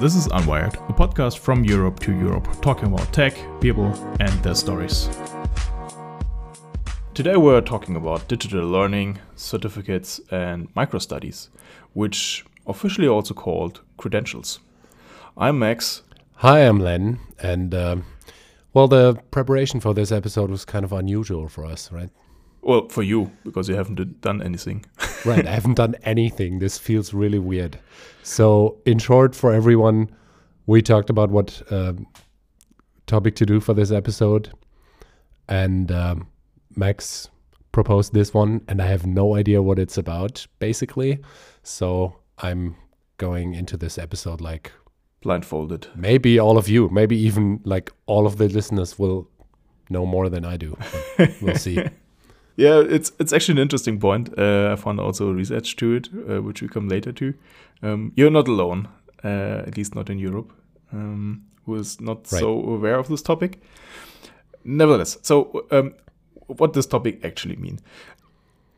This is Unwyred, a podcast from Europe to Europe, talking about tech, people, and their stories. Today we're talking about digital learning, certificates, and micro studies, which officially also called credentials. I'm Max. Hi, I'm Lenn, and um, well, the preparation for this episode was kind of unusual for us, right? Well, for you, because you haven't done anything. right, I haven't done anything. This feels really weird. So, in short, for everyone, we talked about what um, topic to do for this episode, and um, Max proposed this one, and I have no idea what it's about, basically. So, I'm going into this episode like blindfolded. Maybe all of you, maybe even like all of the listeners will know more than I do. we'll see. Yeah, it's it's actually an interesting point. Uh, I found also research to it, uh, which we come later to. Um, you're not alone, uh, at least not in Europe, um, who is not right. so aware of this topic. Nevertheless, so um, what does topic actually mean?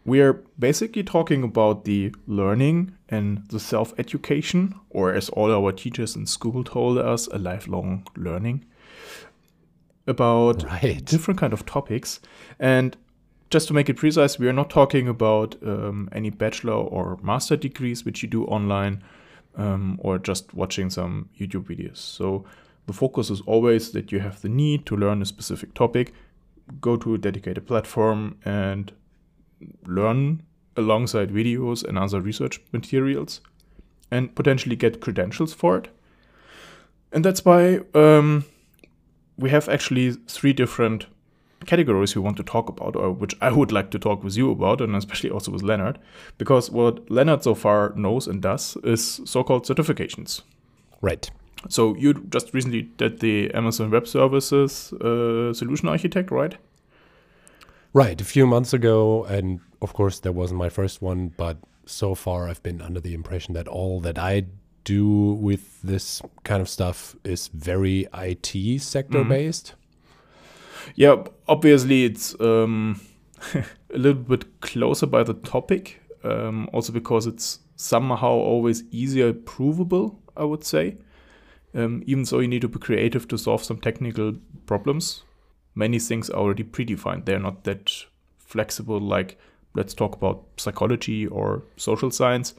We are basically talking about the learning and the self education, or as all our teachers in school told us, a lifelong learning about right. different kind of topics. And just to make it precise, we are not talking about um, any bachelor or master degrees which you do online um, or just watching some YouTube videos. So the focus is always that you have the need to learn a specific topic, go to a dedicated platform and learn alongside videos and other research materials and potentially get credentials for it. And that's why um, we have actually three different categories we want to talk about, or which I would like to talk with you about, and especially also with Leonard, because what Leonard so far knows and does is so called certifications. Right. So you just recently did the Amazon Web Services uh, solution architect, right? Right, a few months ago, and of course that wasn't my first one, but so far I've been under the impression that all that I do with this kind of stuff is very IT sector mm -hmm. based. Yeah, obviously it's um, a little bit closer by the topic, um, also because it's somehow always easier provable, I would say. Um, even though you need to be creative to solve some technical problems, many things are already predefined. They're not that flexible, like let's talk about psychology or social science,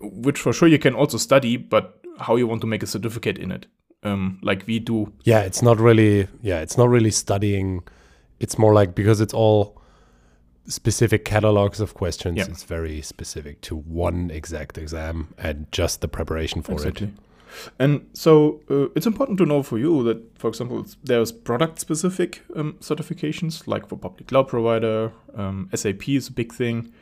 which for sure you can also study, but how you want to make a certificate in it um, like we do. Yeah, it's not really. Yeah, it's not really studying. It's more like because it's all specific catalogs of questions. Yeah. It's very specific to one exact exam and just the preparation for exactly. it. And so uh, it's important to know for you that, for example, there's product specific um, certifications, like for public cloud provider, um, SAP is a big thing.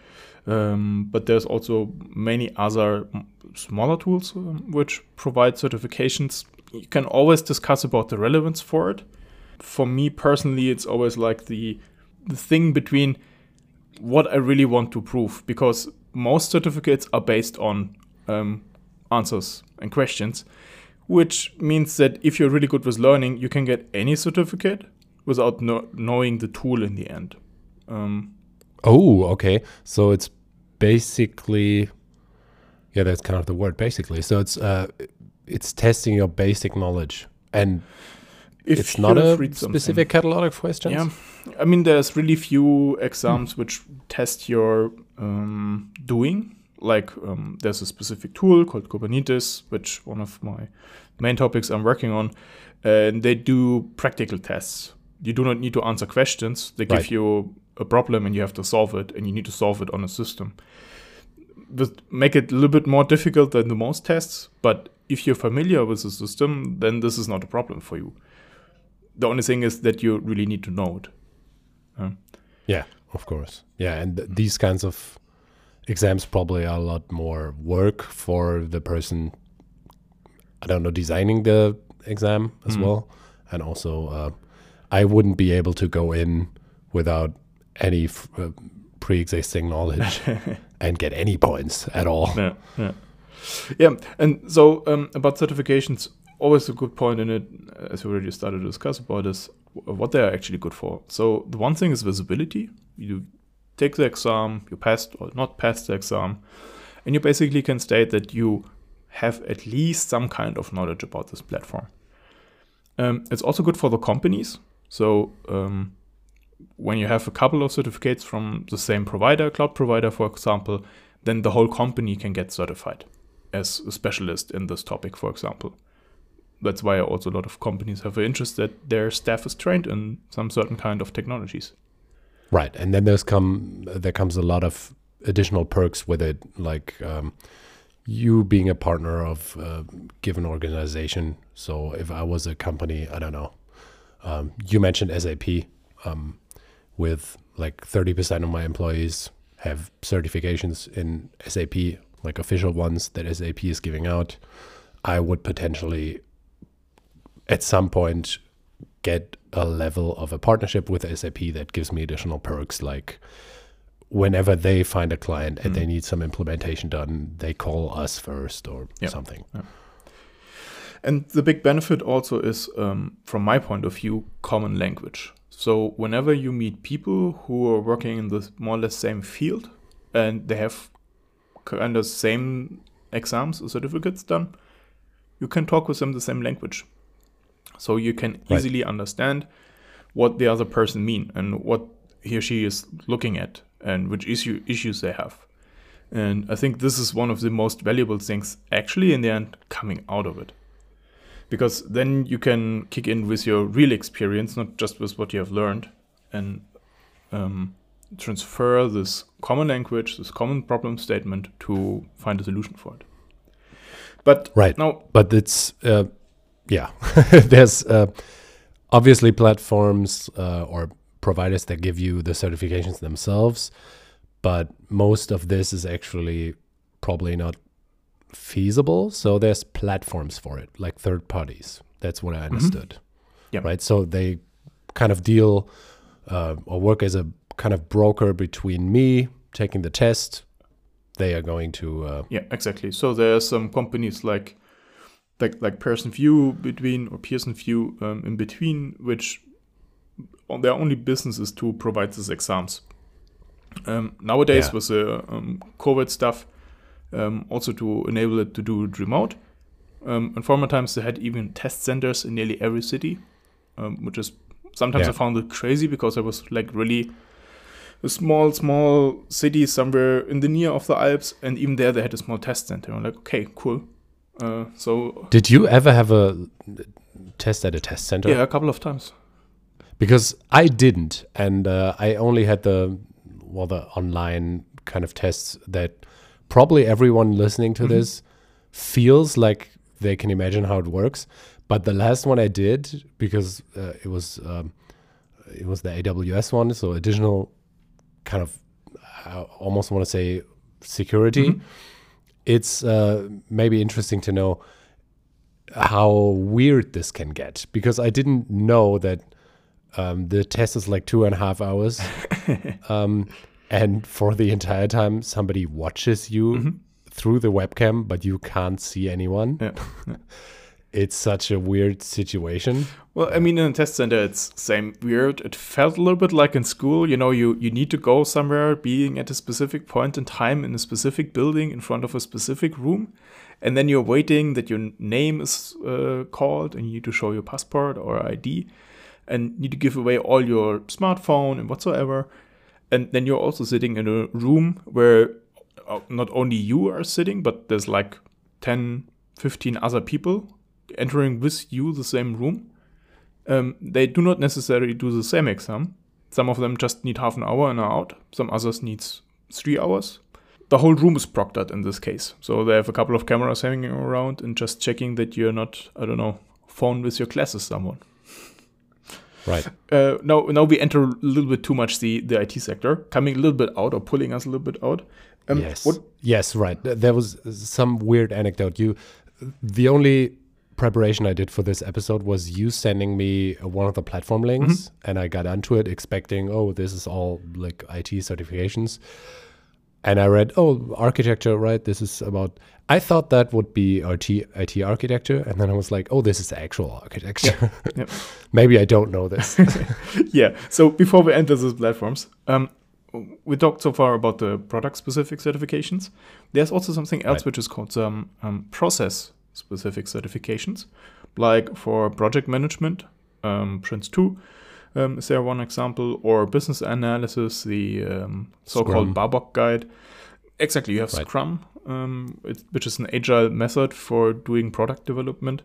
Um, but there's also many other smaller tools um, which provide certifications you can always discuss about the relevance for it. For me personally, it's always like the the thing between what I really want to prove because most certificates are based on um, answers and questions, which means that if you're really good with learning, you can get any certificate without no- knowing the tool in the end. Um, oh, okay. So it's basically, yeah, that's kind of the word. Basically, so it's uh, it's testing your basic knowledge and if it's not a specific catalog of questions. Yeah, I mean, there's really few exams hmm. which test your um, doing. Like um, there's a specific tool called Kubernetes, which one of my main topics I'm working on, and they do practical tests. You do not need to answer questions. They give you a problem and you have to solve it, and you need to solve it on a system. This make it a little bit more difficult than the most tests, but if you're familiar with the system, then this is not a problem for you. The only thing is that you really need to know it. Uh, yeah, of course. Yeah, and th these kinds of exams probably are a lot more work for the person. I don't know, designing the exam as mm. well, and also uh, I wouldn't be able to go in without any uh, pre-existing knowledge and get any points at all. Yeah, yeah. Yeah, and so um, about certifications, always a good point in it, as we already started to discuss about, is what they are actually good for. So the one thing is visibility. You take the exam, you passed or not passed the exam, and you basically can state that you have at least some kind of knowledge about this platform. Um, it's also good for the companies. So um, when you have a couple of certificates from the same provider, cloud provider, for example, then the whole company can get certified as a specialist in this topic, for example. That's why also a lot of companies have an interest that their staff is trained in some certain kind of technologies. Right, and then there's come there comes a lot of additional perks with it, like um, you being a partner of a given organization. So if I was a company, I don't know, um, you mentioned SAP, um, with like 30% of my employees have certifications in SAP, like official ones that SAP is giving out. I would potentially at some point get a level of a partnership with SAP that gives me additional perks like whenever they find a client and mm. they need some implementation done, they call us first or something. And the big benefit also is, um, from my point of view, common language. So whenever you meet people who are working in the more or less same field and they have kind of same exams or certificates done, you can talk with them the same language. So you can right. easily understand what the other person mean and what he or she is looking at and which issue issues they have. And I think this is one of the most valuable things actually in the end coming out of it. Because then you can kick in with your real experience, not just with what you have learned, and um, transfer this common language, this common problem statement to find a solution for it. But right now, but it's uh, yeah, there's uh, obviously platforms uh, or providers that give you the certifications themselves, but most of this is actually probably not feasible. So there's platforms for it, like third parties. That's what I mm-hmm. understood. Mm-hmm. Yeah. Right. So they kind of deal uh, or work as a kind of broker between me taking the test. They are going to. Uh, yeah, exactly. So there are some companies like like like Pearson VUE between or Pearson VUE um, in between, which their only business is to provide these exams. Um, nowadays, yeah. with the um, COVID stuff, um, also to enable it to do it remote. Um, in former times, they had even test centers in nearly every city, um, which is sometimes yeah. I found it crazy because I was like really a small, small city somewhere in the near of the Alps, and even there they had a small test center. I'm like, okay, cool. Uh, so, did you ever have a test at a test center? Yeah, a couple of times. Because I didn't, and uh, I only had the well the online kind of tests that probably everyone listening to mm-hmm. this feels like they can imagine how it works. But the last one I did because uh, it was um, it was the AWS one, so additional kind of I almost want to say security. Mm-hmm it's uh, maybe interesting to know how weird this can get because I didn't know that um, the test is like two and a half hours, um, and for the entire time somebody watches you mm-hmm. through the webcam, but you can't see anyone. Yeah. it's such a weird situation. Well, I mean, in a test center, it's same weird. It felt a little bit like in school. You know, you you need to go somewhere, being at a specific point in time in a specific building in front of a specific room, and then you're waiting that your name is uh, called, and you need to show your passport or ID, and need to give away all your smartphone and whatsoever, and then you're also sitting in a room where uh, not only you are sitting, but there's like 10, 15 other people entering with you the same room. Um, they do not necessarily do the same exam. Some of them just need half an hour and are out. Some others needs three hours. The whole room is proctored in this case. So they have a couple of cameras hanging around and just checking that you're not, I don't know, phone with your classes someone. Right. Uh, now, now we enter a little bit too much the, the IT sector, coming a little bit out or pulling us a little bit out. Um, yes. What? Yes, right. There was some weird anecdote. You, the only preparation I did for this episode was you sending me one of the platform links, mm-hmm. and I got onto it expecting, oh, this is all like IT certifications. And I read, oh, architecture, right? This is about. I thought that would be IT, IT architecture, and then I was like, oh, this is actual architecture. Yep. Yep. Maybe I don't know this. yeah. So before we enter these platforms, um, we talked so far about the product specific certifications. There's also something else Right. which is called um, um, process specific certifications, like for project management, um, Prince 2. Um, is there one example? Or business analysis, the um, so called Scrum. Babok guide. Exactly, you have Right. Scrum, um, it, which is an agile method for doing product development.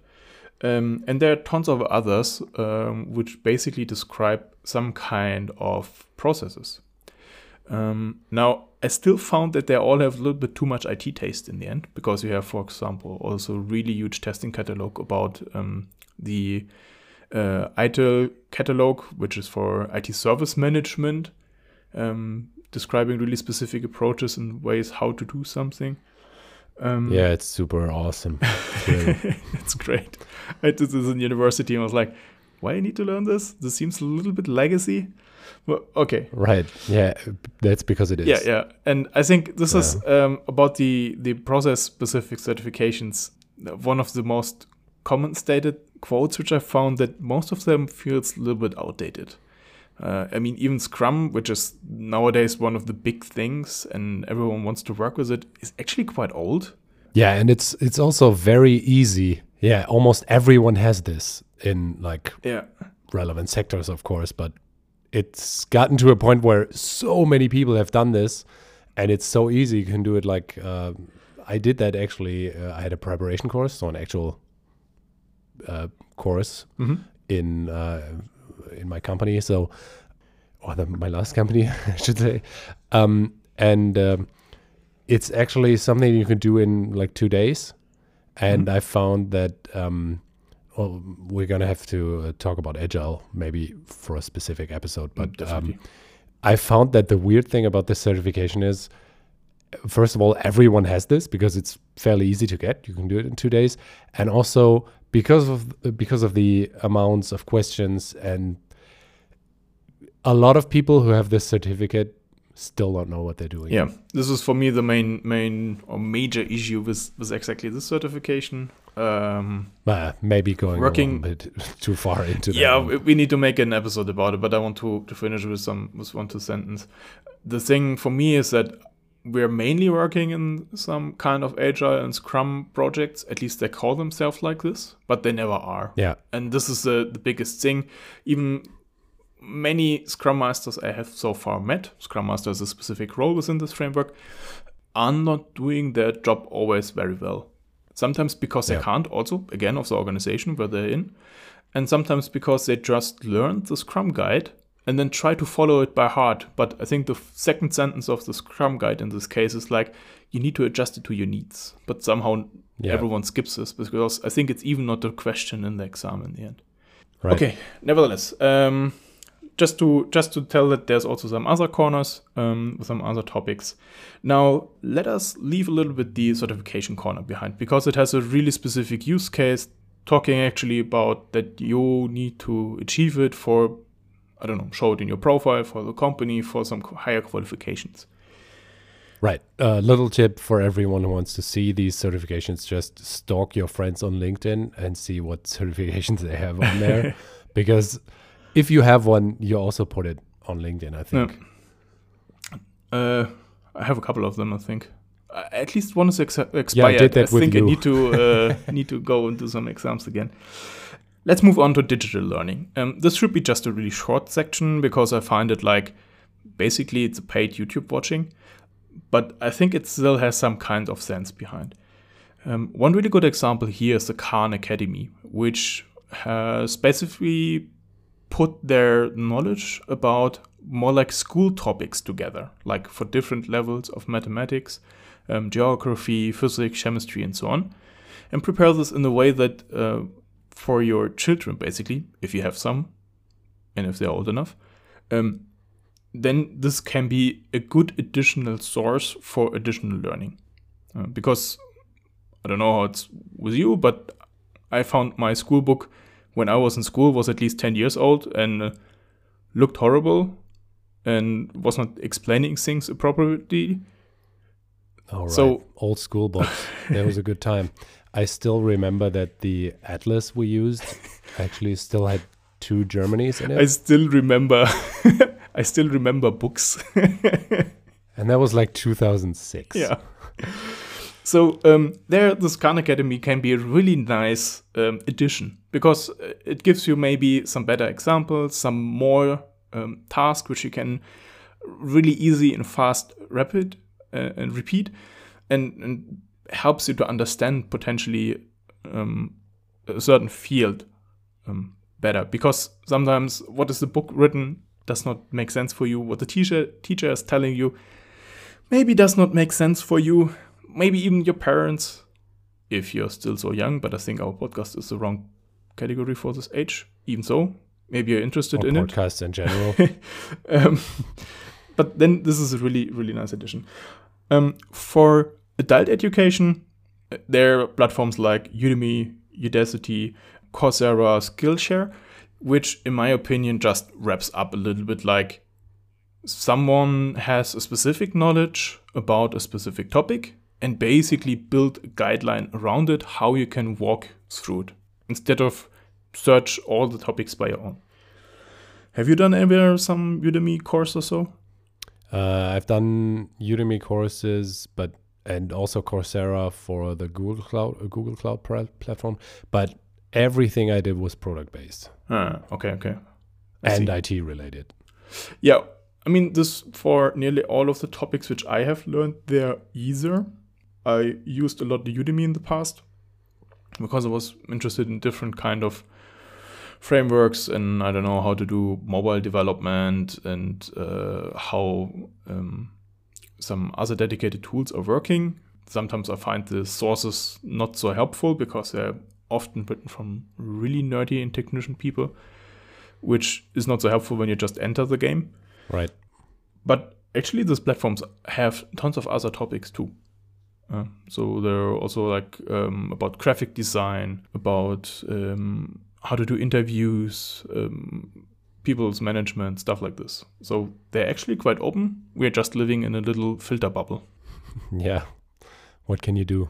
Um, and there are tons of others um, which basically describe some kind of processes. Um, now, I still found that they all have a little bit too much IT taste in the end because you have, for example, also really huge testing catalog about um, the uh, ITIL catalog, which is for IT service management, um, describing really specific approaches and ways how to do something. Um, Yeah, it's super awesome. It's great. I did this in university and I was like, why I need to learn this? This seems a little bit legacy. Well, okay. right. Yeah, that's because it is. Yeah, yeah. And I think this is um, about the, the process specific certifications. One of the most common stated quotes, which I found that most of them feels a little bit outdated. Uh, I mean, even Scrum, which is nowadays one of the big things and everyone wants to work with it, is actually quite old. Yeah, and it's it's also very easy. Yeah, almost everyone has this in like Yeah. relevant sectors, of course, but it's gotten to a point where so many people have done this, and it's so easy. You can do it like uh, I did that actually. Uh, I had a preparation course, so an actual uh, course Mhm. in uh, in my company. So, or the, my last company, I should say, um, and um, it's actually something you can do in like two days. And I found that um, well, we're gonna have to uh, talk about agile maybe for a specific episode. But um. I found that the weird thing about this certification is, first of all, everyone has this because it's fairly easy to get. You can do it in two days, and also because of because of the amounts of questions and a lot of people who have this certificate still don't know what they're doing. Yeah, this is for me the main main or major issue with with exactly this certification. Um, Uh, maybe going Working- a bit too far into that. yeah, we- we need to make an episode about it, but I want to to finish with some with one two sentence. The thing for me is that we're mainly working in some kind of agile and Scrum projects. At least they call themselves like this, but they never are. yeah, and this is the, the biggest thing. Even many Scrum Masters I have so far met, Scrum Master is a specific role within this framework, are not doing their job always very well. Sometimes because Yeah. they can't, also, again, of the organization where they're in, and sometimes because they just learned the Scrum Guide and then try to follow it by heart. But I think the second sentence of the Scrum Guide in this case is like, you need to adjust it to your needs. But somehow Yeah. everyone skips this because I think it's even not a question in the exam in the end. right. Okay. Nevertheless, um, just to just to tell that there's also some other corners, um, some other topics. Now let us leave a little bit the certification corner behind because it has a really specific use case, talking actually about that you need to achieve it for, I don't know, show it in your profile for the company for some higher qualifications. Right. A little tip for everyone who wants to see these certifications just stalk your friends on LinkedIn and see what certifications they have on there. because if you have one, you also put it on LinkedIn, I think. Uh, I have a couple of them, I think. Uh, at least one is ex- expired. did that I with think I need to uh, need to go and do some exams again. Let's move on to digital learning. Um, this should be just a really short section because I find it like basically it's a paid YouTube watching, but I think it still has some kind of sense behind. Um, one really good example here is the Khan Academy, which has basically put their knowledge about more like school topics together, like for different levels of mathematics, um, geography, physics, chemistry, and so on, and prepare this in a way that uh, for your children, basically, if you have some, and if they're old enough, um, then this can be a good additional source for additional learning. Uh, because I don't know how it's with you, but I found my school book when I was in school was at least 10 years old and uh, looked horrible and was not explaining things appropriately. All right. So- old school books. that was a good time. I still remember that the atlas we used actually still had two Germanys in it. I still remember I still remember books. and that was like 2006. Yeah. So um, there, the Khan Academy can be a really nice um, addition because uh, it gives you maybe some better examples, some more um, tasks which you can really easy and fast rapid uh, and repeat, and, and, helps you to understand potentially um, a certain field um, better. Because sometimes what is the book written does not make sense for you. What the teacher teacher is telling you maybe does not make sense for you maybe even your parents, if you're still so young. But I think our podcast is the wrong category for this age. Even so, maybe you're interested or in podcasts it. Podcasts in general. um, but then this is a really really nice addition. Um, for adult education, there are platforms like Udemy, Udacity, Coursera, Skillshare, which, in my opinion, just wraps up a little bit like someone has a specific knowledge about a specific topic and basically build a guideline around it how you can walk through it instead of search all the topics by your own. Have you done ever some Udemy course or so? Uh, I've done Udemy courses, but and also Coursera for the Google Cloud uh, Google Cloud platform. But everything I did was product based. Ah, okay, okay. I and see. IT related. Yeah, I mean this for nearly all of the topics which I have learned, they're easier I used a lot the Udemy in the past because I was interested in different kind of frameworks and I don't know how to do mobile development and uh, how um, some other dedicated tools are working. Sometimes I find the sources not so helpful because they're often written from really nerdy and technician people, which is not so helpful when you just enter the game. Right. But actually, these platforms have tons of other topics too. Uh, so they're also like um, about graphic design, about um, how to do interviews, um, people's management, stuff like this. So they're actually quite open. We're just living in a little filter bubble. Yeah. What can you do?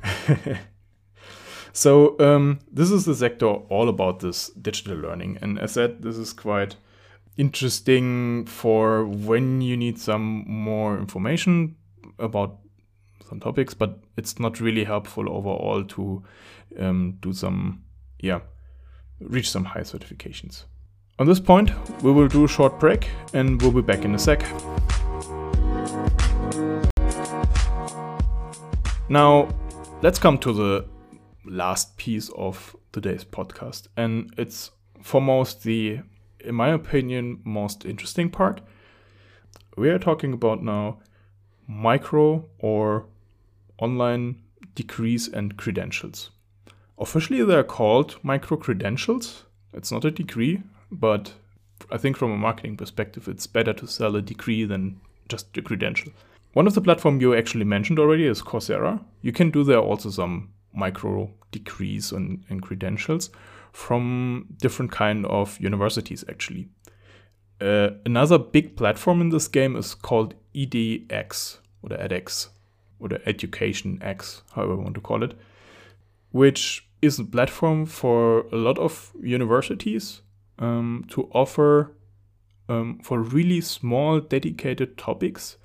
so um, this is the sector all about this digital learning, and as said, this is quite interesting for when you need some more information about some topics, but it's not really helpful overall to um, do some, yeah, reach some high certifications. On this point, we will do a short break and we'll be back in a sec. Now, let's come to the last piece of today's podcast, and it's foremost the, in my opinion, most interesting part. We are talking about now micro or online degrees and credentials. Officially, they're called micro credentials. It's not a degree, but I think from a marketing perspective, it's better to sell a degree than just a credential. One of the platform you actually mentioned already is Coursera. You can do there also some micro degrees and, and credentials from different kind of universities actually. Uh, another big platform in this game is called EDX or edX or the Education X, however you want to call it, which is a platform for a lot of universities um, to offer um, for really small dedicated topics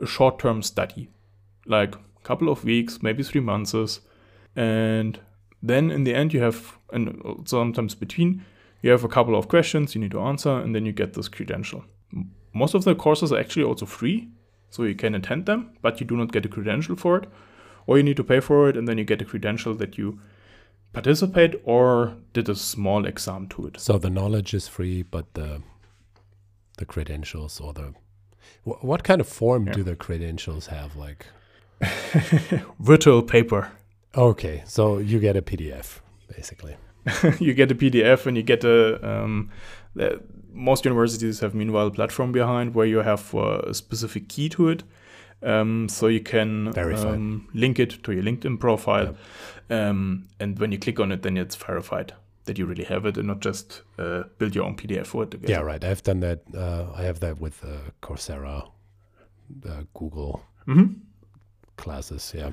a short-term study, like a couple of weeks, maybe three months, and then in the end you have, and sometimes between, you have a couple of questions you need to answer, and then you get this credential. Most of the courses are actually also free, so you can attend them, but you do not get a credential for it. Or you need to pay for it and then you get a credential that you participate or did a small exam to it. So the knowledge is free, but the the credentials or the wh- what kind of form yeah. do the credentials have like virtual paper. Okay, so you get a PDF basically. you get a PDF and you get a um, most universities have meanwhile a platform behind where you have uh, a specific key to it. Um, so you can um, link it to your LinkedIn profile. Um, and when you click on it, then it's verified that you really have it and not just uh, build your own PDF for it. Together. Yeah, right. I've done that. Uh, I have that with uh, Coursera, Google mm-hmm. classes. Yeah.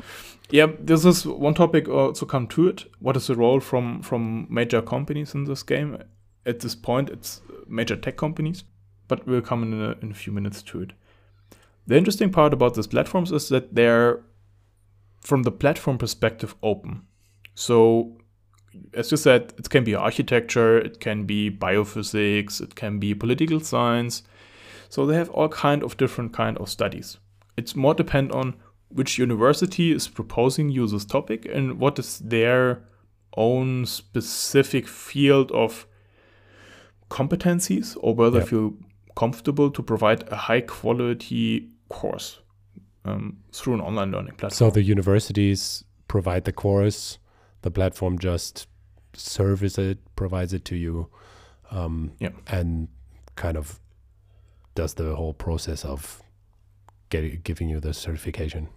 Yeah, this is one topic also come to it. What is the role from from major companies in this game? At this point, it's major tech companies. but we'll come in a, in a few minutes to it. The interesting part about these platforms is that they're, from the platform perspective, open. So, as you said, it can be architecture, it can be biophysics, it can be political science. So they have all kind of different kind of studies. It's more depend on which university is proposing you this topic and what is their own specific field of competencies or whether yeah. feel comfortable to provide a high quality course um, through an online learning platform. So the universities provide the course, the platform just service it, provides it to you, um, yeah. and kind of does the whole process of getting giving you the certification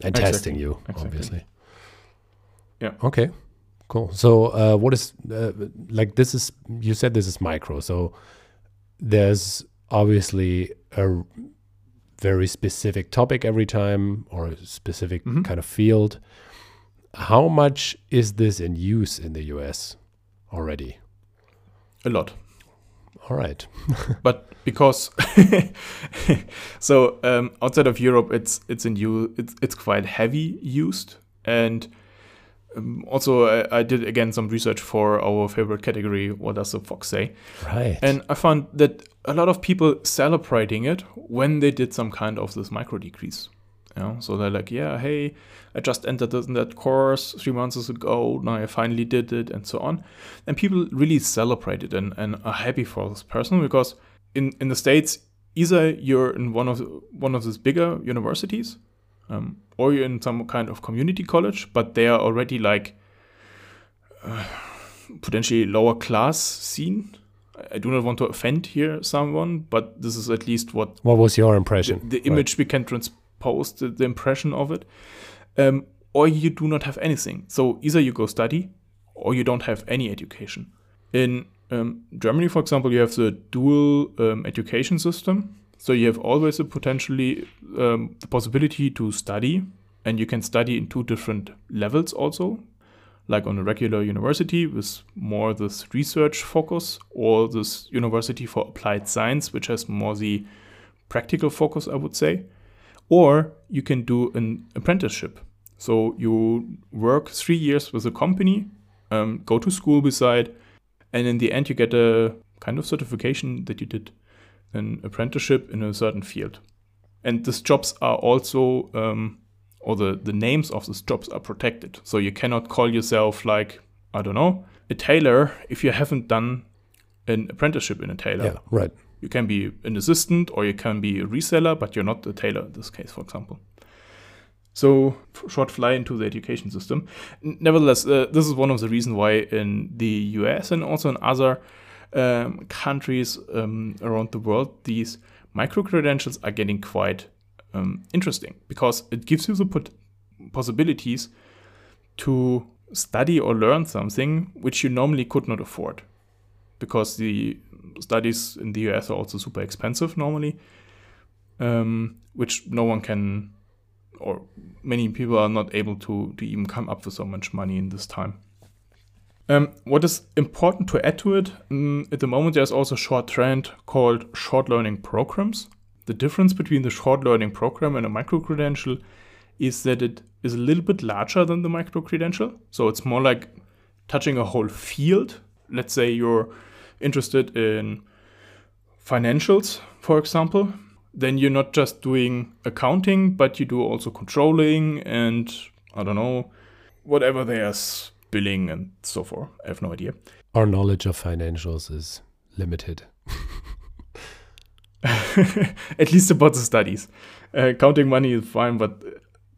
and exactly. testing you, exactly. obviously. Yeah. Okay. Cool. So, uh, what is uh, like this is you said this is micro. So, there's obviously a very specific topic every time or a specific mm-hmm. kind of field. How much is this in use in the US already? A lot. All right. but because so um, outside of Europe, it's it's in use. It's it's quite heavy used, and um, also I, I, did again some research for our favorite category. What does the fox say? Right. And I found that a lot of people celebrating it when they did some kind of this micro degrees. You know? So they're like, yeah, hey, I just entered in that course three months ago. Now I finally did it, and so on. And people really celebrate it and, and are happy for this person because in, in the states, either you're in one of one of these bigger universities, um, or you're in some kind of community college, but they are already like uh, potentially lower class scene I do not want to offend here someone, but this is at least what. What was your impression? The, the image right. we can transpose the, the impression of it, um, or you do not have anything. So either you go study, or you don't have any education. In um, Germany, for example, you have the dual um, education system. So you have always a potentially um, the possibility to study, and you can study in two different levels also like on a regular university with more this research focus, or this university for applied science, which has more the practical focus, I would say. Or you can do an apprenticeship. So you work three years with a company, um, go to school beside, and in the end, you get a kind of certification that you did an apprenticeship in a certain field. And these jobs are also um, or the, the names of these jobs are protected. So you cannot call yourself like, I don't know, a tailor if you haven't done an apprenticeship in a tailor. Yeah, right. You can be an assistant or you can be a reseller, but you're not a tailor in this case, for example. So short fly into the education system. Nevertheless, uh, this is one of the reasons why in the US and also in other um, countries um, around the world, these micro credentials are getting quite um, interesting because it gives you the pot- possibilities to study or learn something which you normally could not afford because the studies in the US are also super expensive normally, um, which no one can or many people are not able to, to even come up with so much money in this time. Um, what is important to add to it, um, at the moment there's also a short trend called short learning programs. The difference between the short learning program and a micro credential is that it is a little bit larger than the micro credential. So it's more like touching a whole field. Let's say you're interested in financials, for example. Then you're not just doing accounting, but you do also controlling and I don't know, whatever there's billing and so forth. I have no idea. Our knowledge of financials is limited. at least about the studies. Uh, counting money is fine, but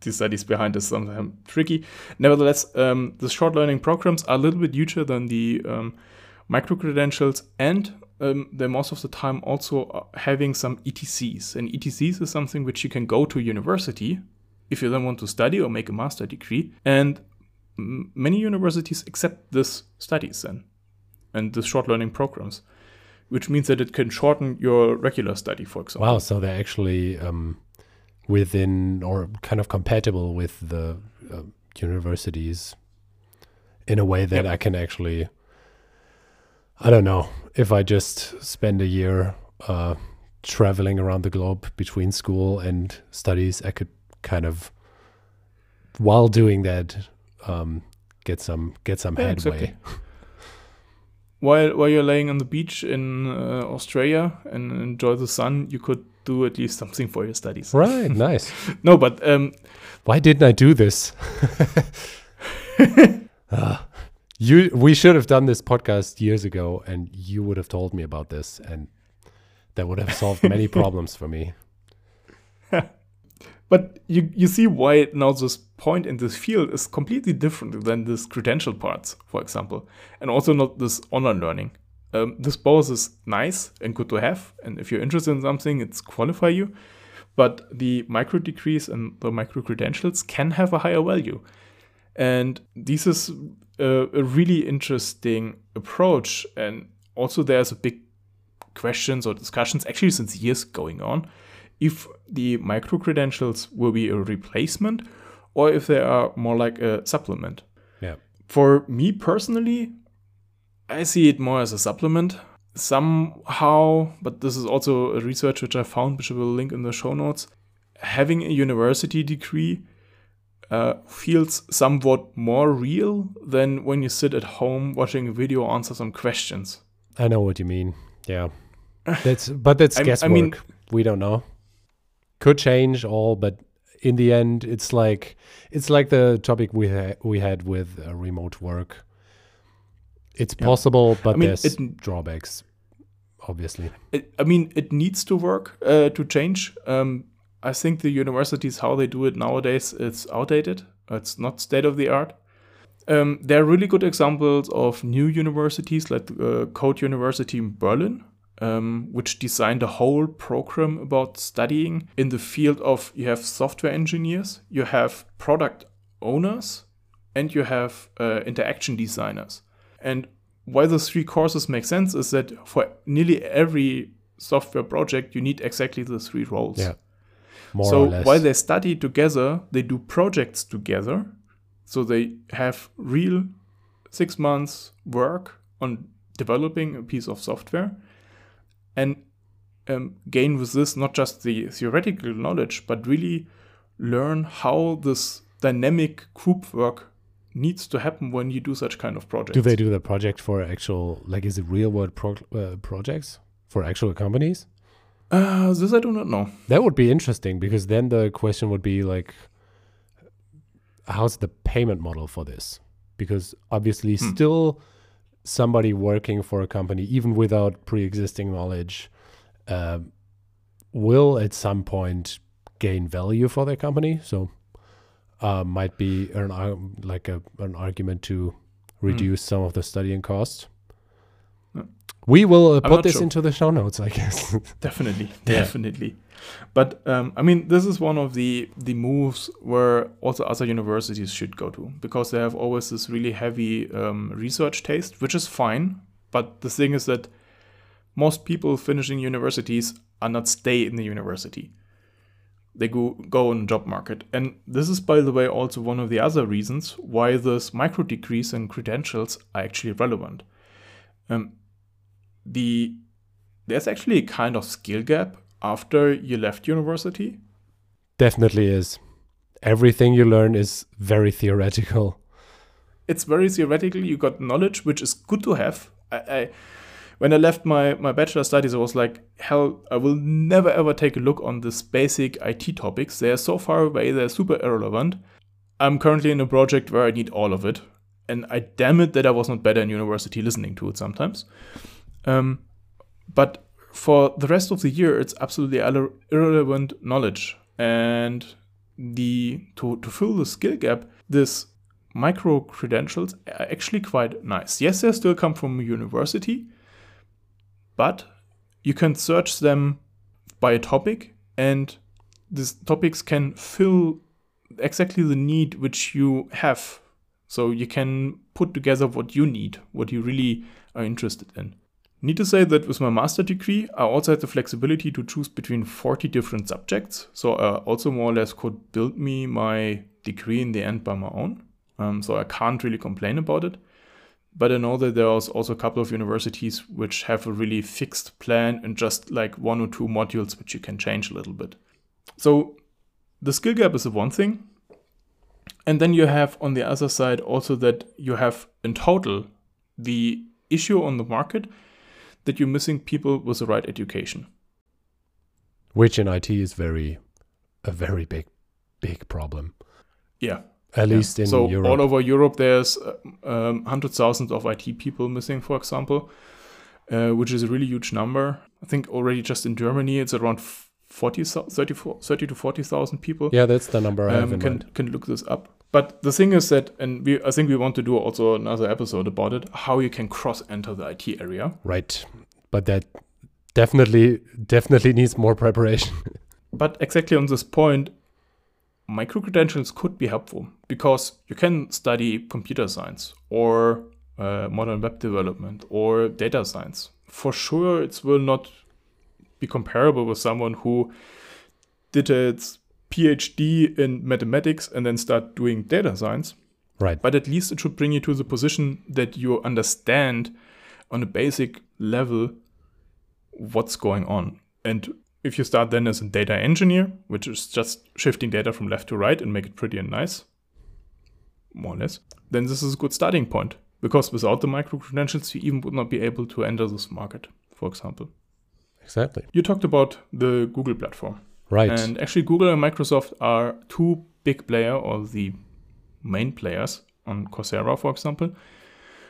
the studies behind is sometimes tricky. Nevertheless, um, the short learning programs are a little bit huger than the um, micro credentials, and um, they're most of the time also having some ETCs. And ETCs is something which you can go to university if you then want to study or make a master degree. And many universities accept this studies then and the short learning programs which means that it can shorten your regular study, for example. Wow, so they're actually um, within or kind of compatible with the uh, universities in a way that I can actually, I don't know, if I just spend a year uh, traveling around the globe between school and studies, I could kind of, while doing that, um, get some get some Yeah, headway. exactly. while while you're laying on the beach in uh, Australia and enjoy the sun, you could do at least something for your studies. Right, nice. No, but um, Why didn't I do this? Ah, you, we should have done this podcast years ago, and you would have told me about this, and that would have solved many problems for me. But you you see why now this point in this field is completely different than this credential parts, for example, and also not this online learning. Um, this both is nice and good to have, and if you're interested in something, it's qualify you. But the micro degrees and the micro credentials can have a higher value, and this is a, a really interesting approach. And also, there's a big questions or discussions actually since years going on if the micro credentials will be a replacement or if they are more like a supplement. Yeah. For me personally, I see it more as a supplement somehow, but this is also a research which I found, which I will link in the show notes. Having a university degree uh, feels somewhat more real than when you sit at home watching a video answer some questions. I know what you mean. Yeah, that's but that's I- I guesswork. mean- we don't know. Could change all, but in the end, it's like it's like the topic we ha- we had with uh, remote work. It's Yeah. possible, but I mean, there's it- drawbacks, obviously. it, I mean, it needs to work uh, to change. Um, I think the universities, how they do it nowadays, it's outdated. It's not state of the art. Um, there are really good examples of new universities, like uh, Code University in Berlin, um, which designed a whole program about studying in the field of you have software engineers, you have product owners, and you have uh, interaction designers. And why those three courses make sense is that for nearly every software project, you need exactly the three roles. Yeah, more so or less. while they study together, they do projects together. So they have real six months work on developing a piece of software and um, gain with this not just the theoretical knowledge, but really learn how this dynamic group work needs to happen when you do such kind of projects. do they do the project for actual like is it real world pro- uh, projects for actual companies? Uh, this I do not know. That would be interesting because then the question would be like, how's the payment model for this? Because obviously, Hmm. still somebody working for a company, even without pre existing knowledge, uh, will at some point gain value for their company. So, uh, might be an, ar- like a, an argument to reduce some of the studying costs. We will uh, put this sure. into the show notes, I guess. Definitely, Yeah. But um, I mean, this is one of the the moves where also other universities should go to because they have always this really heavy um, research taste, which is fine. But the thing is that most people finishing universities are not stay in the university. They go go on job market, and this is, by the way, also one of the other reasons why those micro degrees and credentials are actually relevant. Um, the there's actually a kind of skill gap after you left university. Definitely is. Everything you learn is very theoretical. It's very theoretical. You got knowledge, which is good to have. I, I when I left my my bachelor studies, I was like, hell, I will never ever take a look on this basic IT topics. They are so far away. They're super irrelevant. I'm currently in a project where I need all of it, and I damn it that I was not better in university listening to it sometimes. Um, but for the rest of the year, it's absolutely irrelevant knowledge. And the to, to fill the skill gap, this micro credentials are actually quite nice. Yes, they still come from university, but you can search them by a topic, and these topics can fill exactly the need which you have. So you can put together what you need, what you really are interested in. Need to say that with my master degree, I also had the flexibility to choose between 40 different subjects. So I also more or less could build me my degree in the end by my own. Um, so I can't really complain about it. but I know that there's also a couple of universities which have a really fixed plan and just like one or two modules which you can change a little bit. So the skill gap is the one thing. And then you have on the other side also that you have in total the issue on the market that you're missing people with the right education. Which in IT is very a very big big problem. Yeah. At yeah. least in so Europe. all over Europe, there's um, hundred thousands of IT people missing, for example, uh, which is a really huge number. I think already just in Germany, it's around 40, 30, 30 to 40,000 people. Yeah, that's the number I have um, can, mind. Can look this up. But the thing is that, and we, I think we want to do also another episode about it, how you can cross enter the IT area. Right. But that definitely, definitely needs more preparation. but exactly on this point, micro credentials could be helpful because you can study computer science or uh, modern web development or data science. For sure, it will not be comparable with someone who did its PhD in mathematics and then start doing data science. Right. But at least it should bring you to the position that you understand on a basic level what's going on. And if you start then as a data engineer, which is just shifting data from left to right and make it pretty and nice, more or less, then this is a good starting point. Because without the micro credentials, you even would not be able to enter this market, for example. Exactly. You talked about the Google platform. Right. And actually, Google and Microsoft are two big player or the main players on Coursera, for example,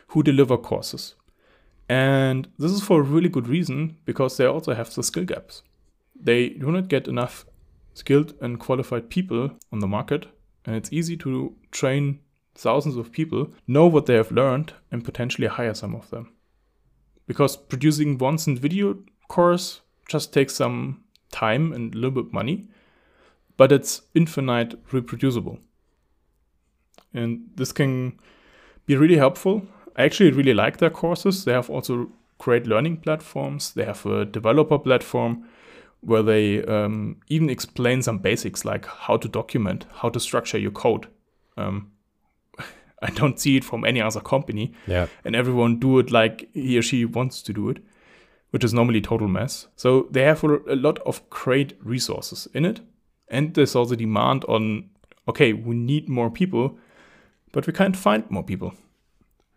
who deliver courses. And this is for a really good reason because they also have the skill gaps. They do not get enough skilled and qualified people on the market, and it's easy to train thousands of people, know what they have learned, and potentially hire some of them. Because producing one cent video course just takes some time and a little bit money, but it's infinite reproducible. And this can be really helpful. I actually really like their courses. They have also great learning platforms. They have a developer platform where they um, even explain some basics like how to document, how to structure your code. Um, I don't see it from any other company. Yeah. And everyone do it like he or she wants to do it which is normally total mess. So they have a lot of great resources in it. And there's also demand on, okay, we need more people, but we can't find more people.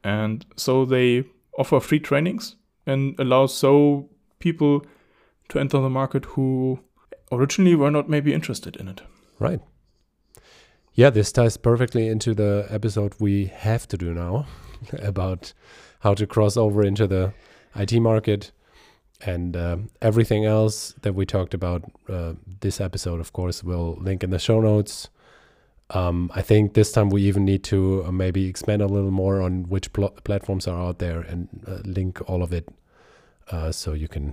And so they offer free trainings and allow so people to enter the market who originally were not maybe interested in it. Right. Yeah, this ties perfectly into the episode we have to do now about how to cross over into the IT market and uh, everything else that we talked about uh, this episode, of course, we'll link in the show notes. Um, I think this time we even need to uh, maybe expand a little more on which pl- platforms are out there and uh, link all of it uh, so you can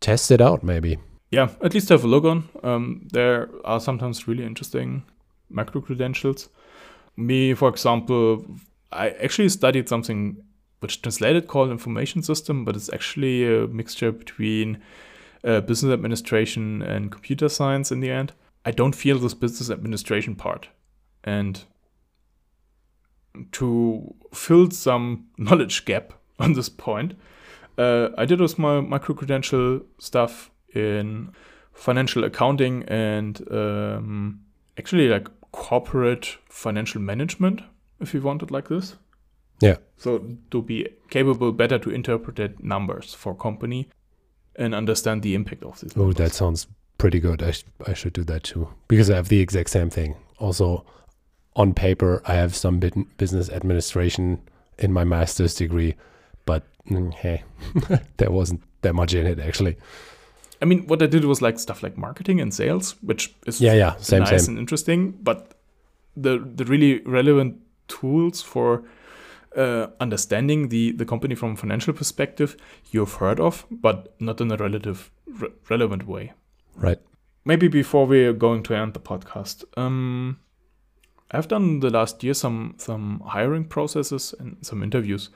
test it out, maybe. Yeah, at least have a look on. Um, there are sometimes really interesting macro credentials. Me, for example, I actually studied something which translated called information system, but it's actually a mixture between uh, business administration and computer science in the end. I don't feel this business administration part. And to fill some knowledge gap on this point, uh, I did with my micro credential stuff in financial accounting and um, actually like corporate financial management, if you want it like this. Yeah. So to be capable better to interpret numbers for company and understand the impact of this. Oh, that sounds pretty good. I, sh- I should do that too because I have the exact same thing. Also, on paper, I have some business administration in my master's degree, but mm, hey, there wasn't that much in it actually. I mean, what I did was like stuff like marketing and sales, which is yeah, yeah, same, nice same. and interesting. But the the really relevant tools for uh, understanding the, the company from a financial perspective you've heard of, but not in a relative re- relevant way. Right. Maybe before we're going to end the podcast, um, I've done the last year some some hiring processes and some interviews,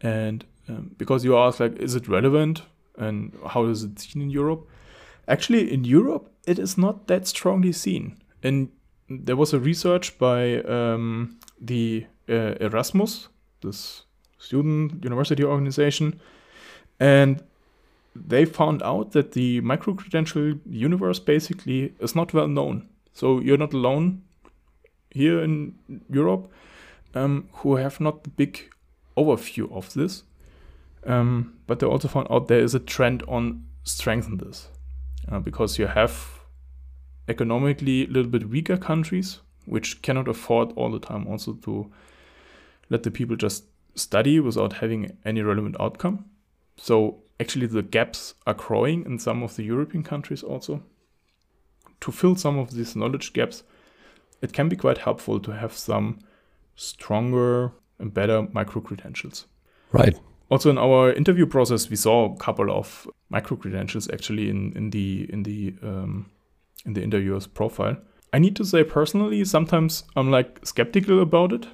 and um, because you asked like, is it relevant and how is it seen in Europe? Actually, in Europe, it is not that strongly seen. And there was a research by um, the uh, Erasmus this student university organization, and they found out that the micro credential universe basically is not well known. So you're not alone here in Europe um, who have not the big overview of this. Um, but they also found out there is a trend on strengthen this uh, because you have economically a little bit weaker countries which cannot afford all the time also to let the people just study without having any relevant outcome. So actually the gaps are growing in some of the European countries also. To fill some of these knowledge gaps, it can be quite helpful to have some stronger and better micro credentials. Right. Also in our interview process, we saw a couple of micro credentials actually in, in the in the um, in the interviewer's profile. I need to say personally, sometimes I'm like skeptical about it.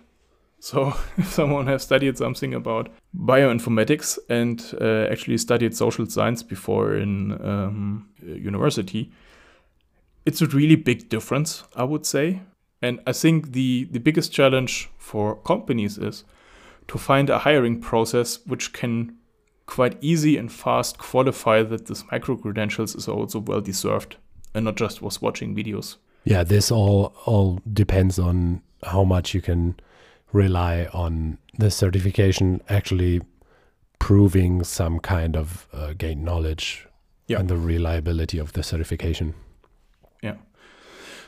So if someone has studied something about bioinformatics and uh, actually studied social science before in um, university, it's a really big difference, I would say. And I think the, the biggest challenge for companies is to find a hiring process which can quite easy and fast qualify that this micro credentials is also well deserved and not just was watching videos. Yeah, this all all depends on how much you can rely on the certification actually proving some kind of uh, gained knowledge yeah. and the reliability of the certification. Yeah.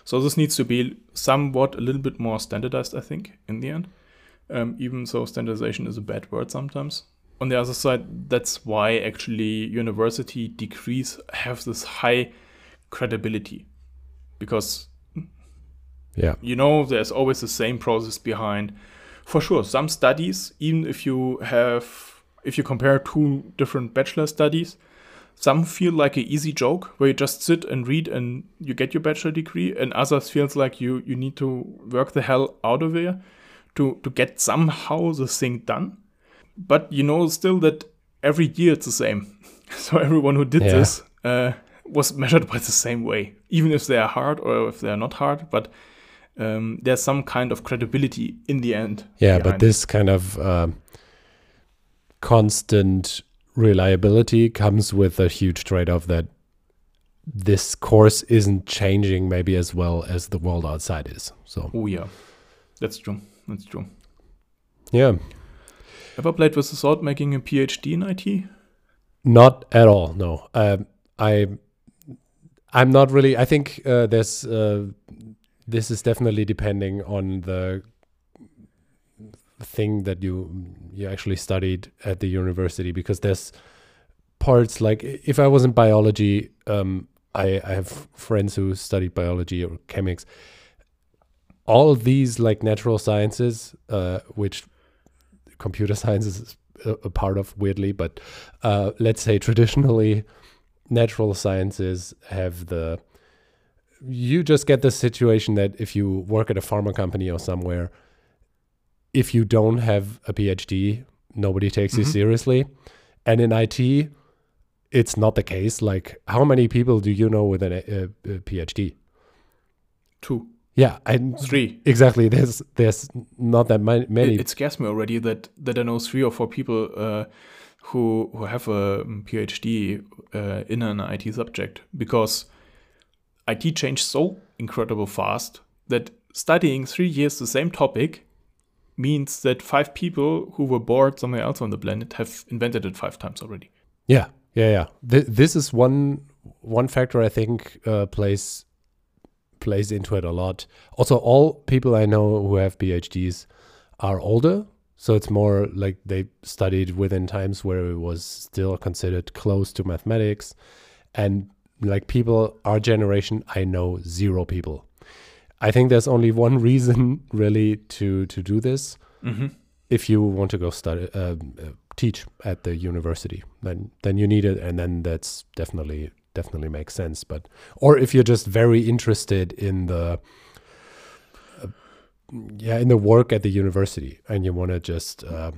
So this needs to be somewhat a little bit more standardized, I think, in the end. Um, even though standardization is a bad word sometimes. On the other side, that's why actually university degrees have this high credibility because yeah you know there's always the same process behind for sure some studies even if you have if you compare two different bachelor studies some feel like an easy joke where you just sit and read and you get your bachelor degree and others feels like you you need to work the hell out of it to to get somehow the thing done but you know still that every year it's the same so everyone who did yeah. this uh, was measured by the same way, even if they are hard or if they are not hard. But um, there's some kind of credibility in the end. Yeah, but this kind of uh, constant reliability comes with a huge trade-off that this course isn't changing maybe as well as the world outside is. So. Oh yeah, that's true. That's true. Yeah. Ever played with the thought making a PhD in IT? Not at all. No. Um, I I'm not really. I think uh, there's. Uh, this is definitely depending on the thing that you you actually studied at the university because there's parts like if I was in biology, um, I, I have friends who studied biology or chemics. All these like natural sciences, uh, which computer science is a, a part of weirdly, but uh, let's say traditionally natural sciences have the you just get the situation that if you work at a pharma company or somewhere if you don't have a phd nobody takes mm-hmm. you seriously. And in it it's not the case. Like how many people do you know with an, a, a phd two. Yeah and three. Exactly. There's there's not that many. It, it scares me already that that i know three or four people uh, who who have a PhD uh, in an IT subject because IT changed so incredible fast that studying three years the same topic means that five people who were bored somewhere else on the planet have invented it five times already. Yeah, yeah, yeah. Th- this is one one factor I think uh, plays plays into it a lot. Also, all people I know who have PhDs are older so it's more like they studied within times where it was still considered close to mathematics. And like people, our generation, I know zero people. I think there's only one reason really to to do this. Mm-hmm. If you want to go study, uh, teach at the university, then then you need it, and then that's definitely definitely makes sense. But or if you're just very interested in the yeah in the work at the university and you want to just uh,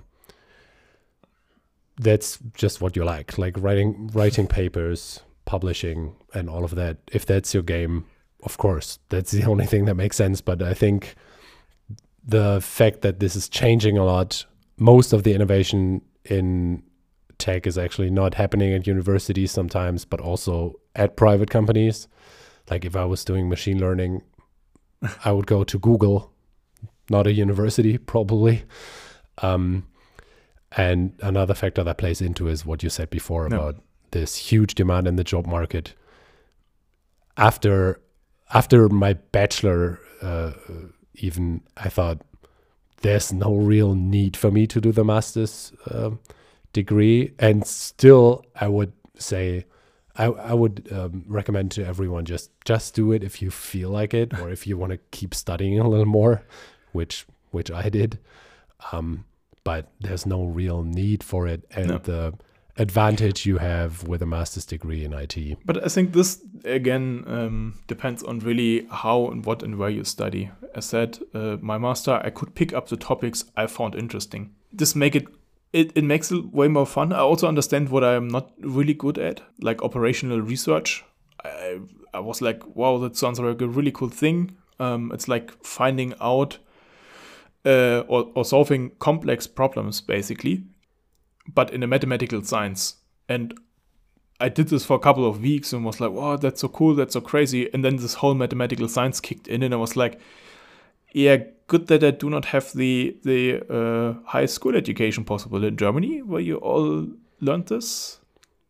that's just what you like like writing writing papers publishing and all of that if that's your game of course that's the only thing that makes sense but i think the fact that this is changing a lot most of the innovation in tech is actually not happening at universities sometimes, but also at private companies. Like if I was doing machine learning, I would go to Google, not a university, probably. Um, and another factor that plays into is what you said before about this huge demand in the job market. After after my bachelor, uh, even I thought there's no real need for me to do the master's uh, degree, and still I would say I, I would um, recommend to everyone just just do it if you feel like it or if you want to keep studying a little more, which which I did. Um, but there's no real need for it, and no. the advantage you have with a master's degree in IT. But I think this again um, depends on really how and what and where you study. As said, uh, my master, I could pick up the topics I found interesting. This make it it, it makes it way more fun. I also understand what I'm not really good at, like operational research. I, I was like, wow, that sounds like a really cool thing. Um, it's like finding out uh, or, or solving complex problems, basically, but in a mathematical science. And I did this for a couple of weeks and was like, wow, that's so cool, that's so crazy. And then this whole mathematical science kicked in, and I was like, yeah, good that I do not have the the uh, high school education possible in Germany, where you all learned this,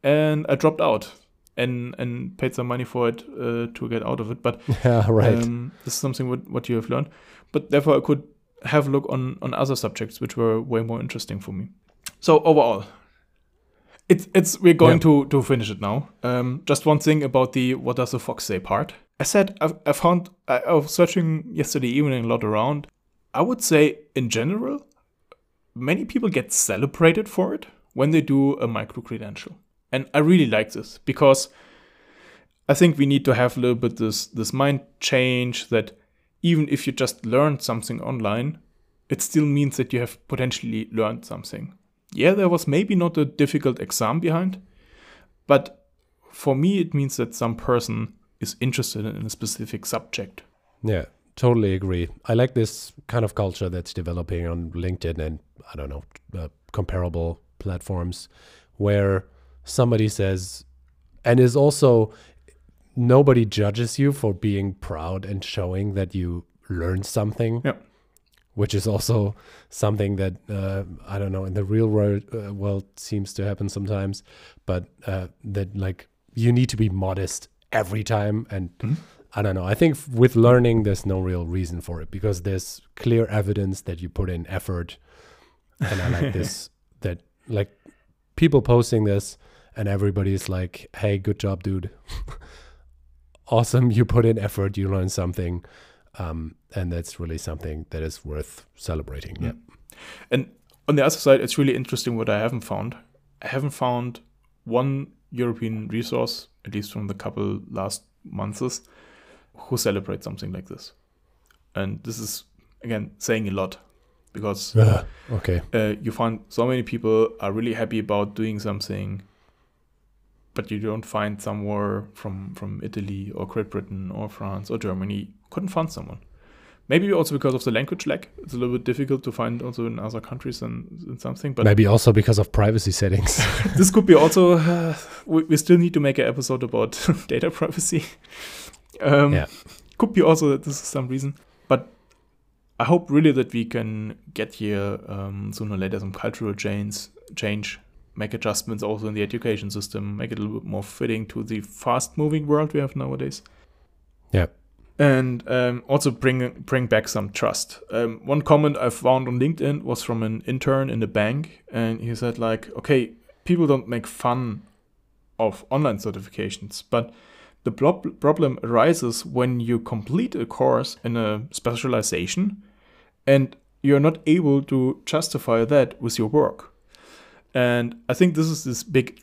and I dropped out and and paid some money for it uh, to get out of it. But yeah, right. Um, this is something what, what you have learned. But therefore, I could have a look on on other subjects which were way more interesting for me. So overall, it's it's we're going yeah. to to finish it now. Um, just one thing about the what does the fox say part. I said I, I found I, I was searching yesterday evening a lot around. I would say in general, many people get celebrated for it when they do a micro credential, and I really like this because I think we need to have a little bit this this mind change that even if you just learned something online, it still means that you have potentially learned something. Yeah, there was maybe not a difficult exam behind, but for me it means that some person is interested in a specific subject. Yeah, totally agree. I like this kind of culture that's developing on LinkedIn and I don't know, uh, comparable platforms where somebody says, and is also nobody judges you for being proud and showing that you learned something. Yeah. Which is also something that uh, I don't know in the real world, uh, world seems to happen sometimes, but uh, that like you need to be modest every time. And mm-hmm. I don't know. I think with learning, there's no real reason for it because there's clear evidence that you put in effort. And I like this that like people posting this and everybody's like, hey, good job, dude. awesome. You put in effort, you learn something. Um, and that's really something that is worth celebrating. Yeah. And on the other side, it's really interesting what I haven't found. I haven't found one European resource, at least from the couple last months, who celebrate something like this. And this is again saying a lot because uh, okay, uh, you find so many people are really happy about doing something, but you don't find somewhere from from Italy or Great Britain or France or Germany. Couldn't find someone. Maybe also because of the language lag. It's a little bit difficult to find also in other countries and, something. But maybe also because of privacy settings. this could be also. Uh, we, we, still need to make an episode about data privacy. Um, yeah. Could be also that this is some reason. But I hope really that we can get here um, sooner or later some cultural change, change, make adjustments also in the education system, make it a little bit more fitting to the fast-moving world we have nowadays. Yeah and um, also bring bring back some trust. Um, one comment I found on LinkedIn was from an intern in the bank, and he said like, okay, people don't make fun of online certifications, but the problem arises when you complete a course in a specialization, and you're not able to justify that with your work. And I think this is this big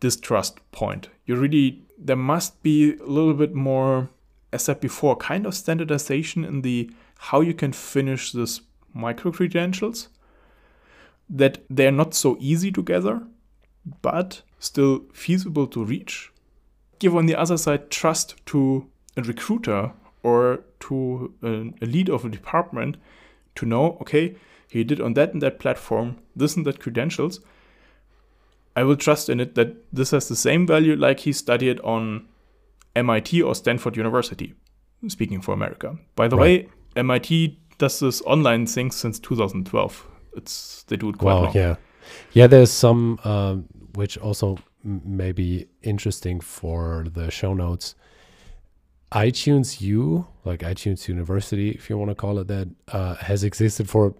distrust point. You really there must be a little bit more as said before, kind of standardization in the how you can finish this micro credentials. That they're not so easy to gather, but still feasible to reach. Give on the other side trust to a recruiter or to a, a lead of a department to know, okay, he did on that and that platform this and that credentials, I will trust in it that this has the same value like he studied on MIT or Stanford University, speaking for America. By the right. way, MIT does this online thing since 2012. It's they do it quite well. Yeah, yeah. There's some um, which also may be interesting for the show notes. iTunes U, like iTunes University, if you want to call it that, uh, has existed for,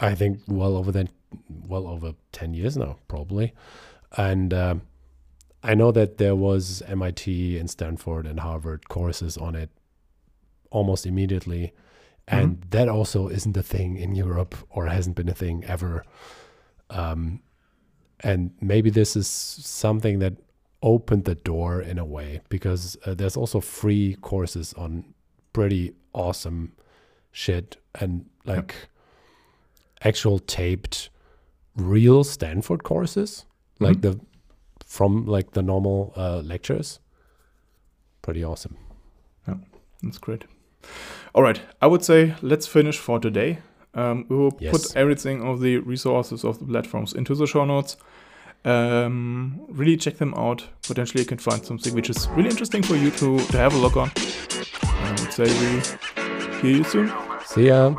I think, well over then, well over ten years now, probably. And um, I know that there was MIT and Stanford and Harvard courses on it almost immediately. And mm-hmm. that also isn't a thing in Europe or hasn't been a thing ever. Um, and maybe this is something that opened the door in a way because uh, there's also free courses on pretty awesome shit and like yep. actual taped real Stanford courses like mm-hmm. the from like the normal uh, lectures. Pretty awesome. Yeah, that's great. All right, I would say let's finish for today. Um, we will yes. put everything of the resources of the platforms into the show notes. Um, really check them out. Potentially, you can find something which is really interesting for you to, to have a look on. I would say we hear you soon. See ya.